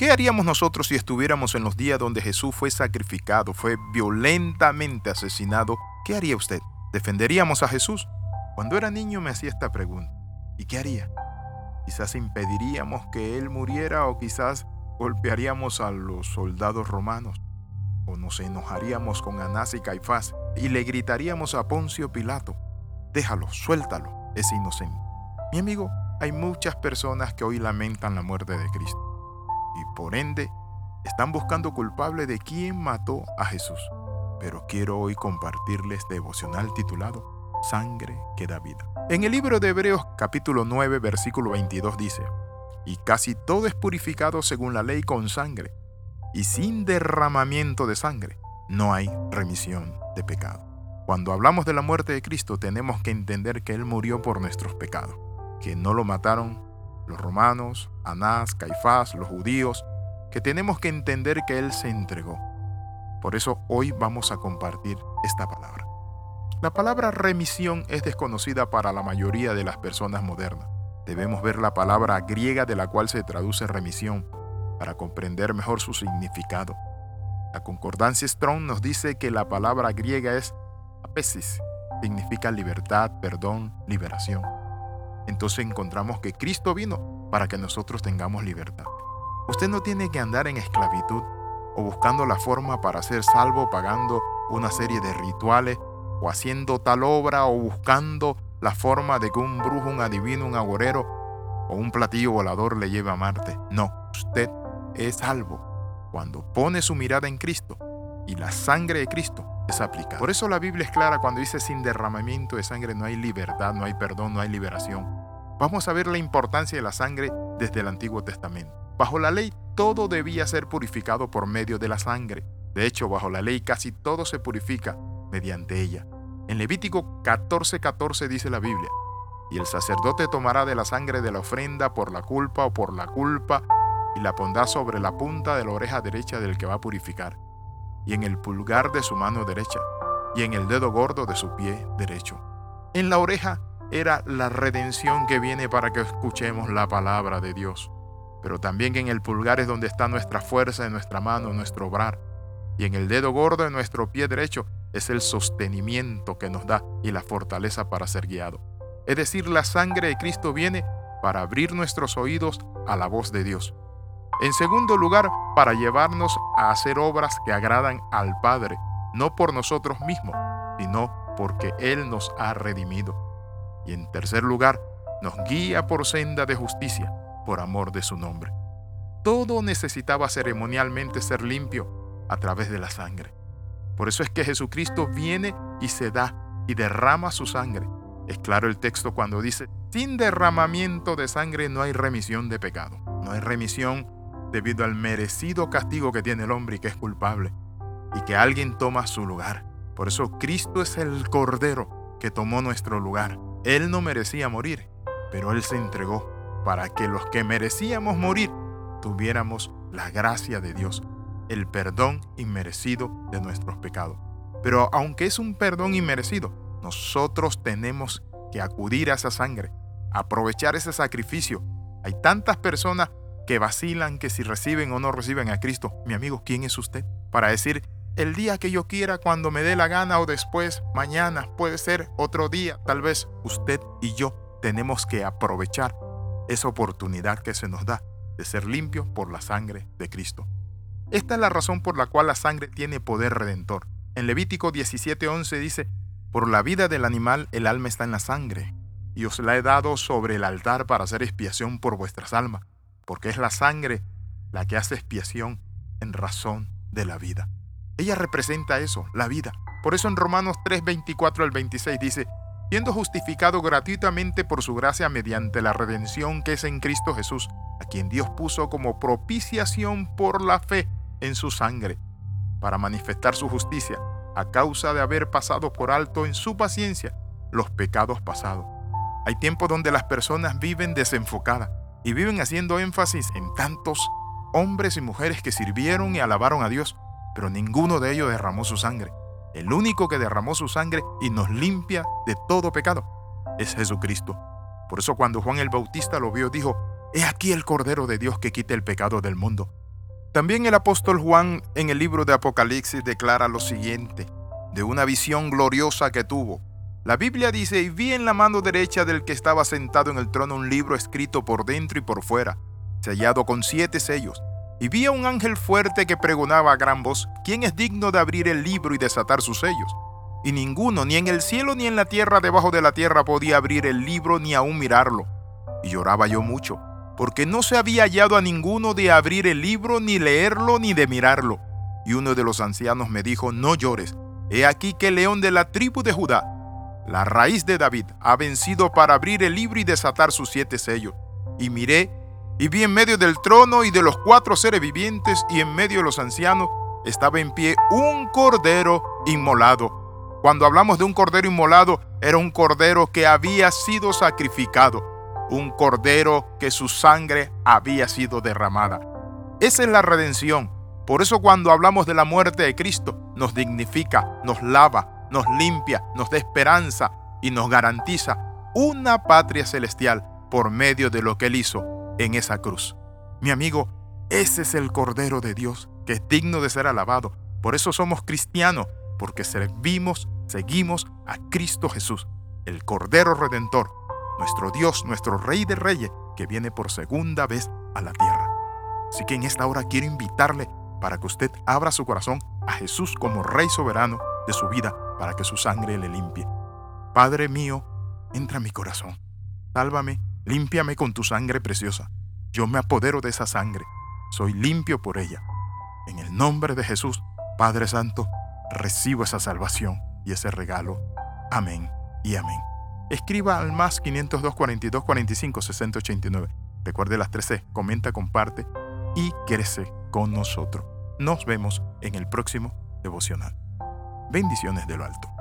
¿Qué haríamos nosotros si estuviéramos en los días donde Jesús fue sacrificado, fue violentamente asesinado? ¿Qué haría usted? ¿Defenderíamos a Jesús? Cuando era niño me hacía esta pregunta. ¿Y qué haría? Quizás impediríamos que él muriera o quizás golpearíamos a los soldados romanos o nos enojaríamos con Anás y Caifás y le gritaríamos a Poncio Pilato, déjalo, suéltalo, es inocente. Mi amigo, hay muchas personas que hoy lamentan la muerte de Cristo por ende están buscando culpable de quién mató a Jesús. Pero quiero hoy compartirles devocional titulado Sangre que da vida. En el libro de Hebreos capítulo 9 versículo 22 dice, y casi todo es purificado según la ley con sangre, y sin derramamiento de sangre no hay remisión de pecado. Cuando hablamos de la muerte de Cristo tenemos que entender que Él murió por nuestros pecados, que no lo mataron los romanos, Anás, Caifás, los judíos, que tenemos que entender que Él se entregó. Por eso hoy vamos a compartir esta palabra. La palabra remisión es desconocida para la mayoría de las personas modernas. Debemos ver la palabra griega de la cual se traduce remisión para comprender mejor su significado. La concordancia Strong nos dice que la palabra griega es apesis, significa libertad, perdón, liberación. Entonces encontramos que Cristo vino para que nosotros tengamos libertad. Usted no tiene que andar en esclavitud o buscando la forma para ser salvo pagando una serie de rituales o haciendo tal obra o buscando la forma de que un brujo, un adivino, un agorero o un platillo volador le lleve a Marte. No, usted es salvo cuando pone su mirada en Cristo y la sangre de Cristo es. Por eso la Biblia es clara cuando dice sin derramamiento de sangre no hay libertad, no hay perdón, no hay liberación. Vamos a ver la importancia de la sangre desde el Antiguo Testamento. Bajo la ley todo debía ser purificado por medio de la sangre. De hecho, bajo la ley casi todo se purifica mediante ella. En Levítico 14:14 dice la Biblia, y el sacerdote tomará de la sangre de la ofrenda por la culpa o por la culpa y la pondrá sobre la punta de la oreja derecha del que va a purificar, y en el pulgar de su mano derecha, y en el dedo gordo de su pie derecho. En la oreja era la redención que viene para que escuchemos la palabra de Dios, pero también en el pulgar es donde está nuestra fuerza en nuestra mano, nuestro obrar, y en el dedo gordo de nuestro pie derecho es el sostenimiento que nos da y la fortaleza para ser guiado. Es decir, la sangre de Cristo viene para abrir nuestros oídos a la voz de Dios. En segundo lugar, para llevarnos a hacer obras que agradan al Padre, no por nosotros mismos, sino porque Él nos ha redimido. Y en tercer lugar, nos guía por senda de justicia, por amor de su nombre. Todo necesitaba ceremonialmente ser limpio a través de la sangre. Por eso es que Jesucristo viene y se da y derrama su sangre. Es claro el texto cuando dice, sin derramamiento de sangre no hay remisión de pecado. No hay remisión debido al merecido castigo que tiene el hombre y que es culpable. Y que alguien toma su lugar. Por eso Cristo es el Cordero que tomó nuestro lugar. Él no merecía morir, pero Él se entregó para que los que merecíamos morir tuviéramos la gracia de Dios el perdón inmerecido de nuestros pecados. Pero aunque es un perdón inmerecido, nosotros tenemos que acudir a esa sangre, aprovechar ese sacrificio. Hay tantas personas que vacilan que si reciben o no reciben a Cristo. Mi amigo, ¿quién es usted? Para decir, el día que yo quiera, cuando me dé la gana o después, mañana, puede ser otro día, tal vez usted y yo tenemos que aprovechar esa oportunidad que se nos da de ser limpio por la sangre de Cristo. Esta es la razón por la cual la sangre tiene poder redentor. En Levítico 17:11 dice, Por la vida del animal el alma está en la sangre, y os la he dado sobre el altar para hacer expiación por vuestras almas, porque es la sangre la que hace expiación en razón de la vida. Ella representa eso, la vida. Por eso en Romanos 3:24 al 26 dice, siendo justificado gratuitamente por su gracia mediante la redención que es en Cristo Jesús, a quien Dios puso como propiciación por la fe en su sangre, para manifestar su justicia, a causa de haber pasado por alto en su paciencia los pecados pasados. Hay tiempos donde las personas viven desenfocadas y viven haciendo énfasis en tantos hombres y mujeres que sirvieron y alabaron a Dios, pero ninguno de ellos derramó su sangre. El único que derramó su sangre y nos limpia de todo pecado es Jesucristo. Por eso cuando Juan el Bautista lo vio dijo, He aquí el Cordero de Dios que quita el pecado del mundo. También el apóstol Juan en el libro de Apocalipsis declara lo siguiente, de una visión gloriosa que tuvo. La Biblia dice, y vi en la mano derecha del que estaba sentado en el trono un libro escrito por dentro y por fuera, sellado con siete sellos. Y vi a un ángel fuerte que pregonaba a gran voz, ¿quién es digno de abrir el libro y desatar sus sellos? Y ninguno, ni en el cielo ni en la tierra debajo de la tierra, podía abrir el libro ni aún mirarlo. Y lloraba yo mucho porque no se había hallado a ninguno de abrir el libro, ni leerlo, ni de mirarlo. Y uno de los ancianos me dijo, no llores, he aquí que el león de la tribu de Judá, la raíz de David, ha vencido para abrir el libro y desatar sus siete sellos. Y miré, y vi en medio del trono y de los cuatro seres vivientes y en medio de los ancianos, estaba en pie un cordero inmolado. Cuando hablamos de un cordero inmolado, era un cordero que había sido sacrificado un cordero que su sangre había sido derramada. Esa es la redención. Por eso cuando hablamos de la muerte de Cristo, nos dignifica, nos lava, nos limpia, nos da esperanza y nos garantiza una patria celestial por medio de lo que Él hizo en esa cruz. Mi amigo, ese es el Cordero de Dios que es digno de ser alabado. Por eso somos cristianos, porque servimos, seguimos a Cristo Jesús, el Cordero Redentor, nuestro Dios, nuestro Rey de Reyes, que viene por segunda vez a la tierra. Así que en esta hora quiero invitarle para que usted abra su corazón a Jesús como Rey soberano de su vida, para que su sangre le limpie. Padre mío, entra en mi corazón. Sálvame, límpiame con tu sangre preciosa. Yo me apodero de esa sangre. Soy limpio por ella. En el nombre de Jesús, Padre Santo, recibo esa salvación y ese regalo. Amén y amén escriba al más 502 42 45 60 89. Recuerde las 13, comenta, comparte y crece con nosotros. Nos vemos en el próximo devocional. Bendiciones de lo alto.